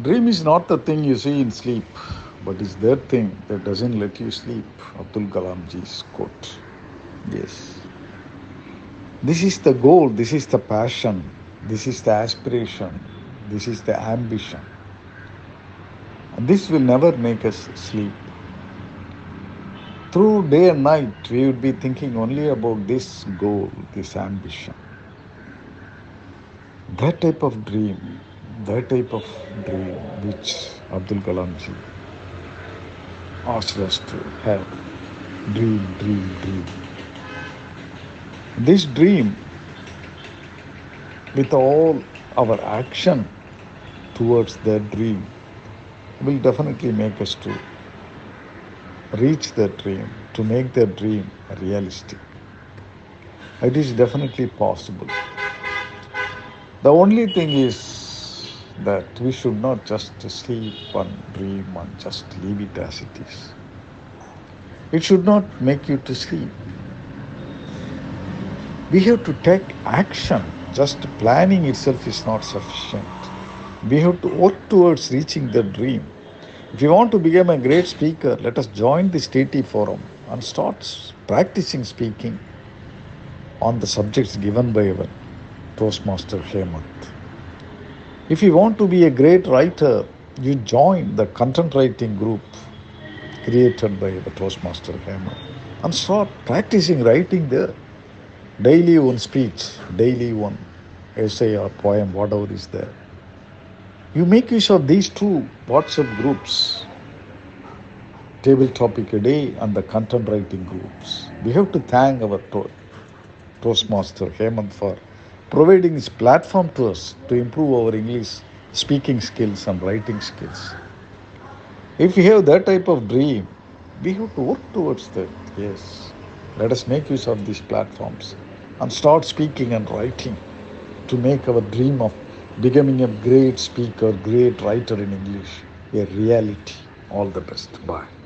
Dream is not the thing you see in sleep, but is that thing that doesn't let you sleep. Abdul Kalamji's quote. Yes. This is the goal, this is the passion, this is the aspiration, this is the ambition. And this will never make us sleep. Through day and night, we would be thinking only about this goal, this ambition. That type of dream, that type of dream which Abdul Kalam ji asked us to have. Dream, dream, dream. This dream, with all our action towards that dream, will definitely make us to reach that dream, to make that dream realistic. It is definitely possible. The only thing is that we should not just sleep and dream and just leave it as it is. It should not make you to sleep. We have to take action. Just planning itself is not sufficient. We have to work towards reaching the dream. If you want to become a great speaker, let us join this TT forum and start practicing speaking on the subjects given by our Toastmaster Hemant. If you want to be a great writer, you join the content writing group created by the Toastmaster Hemant and start practicing writing there. Daily one speech, daily one essay or poem, whatever is there. You make use of these two WhatsApp groups, table topic a day and the content writing groups. We have to thank our to- Toastmaster Hemant for providing this platform to us to improve our English speaking skills and writing skills. If we have that type of dream, we have to work towards that. Yes. Let us make use of these platforms and start speaking and writing to make our dream of becoming a great speaker, great writer in English a reality. All the best. Bye.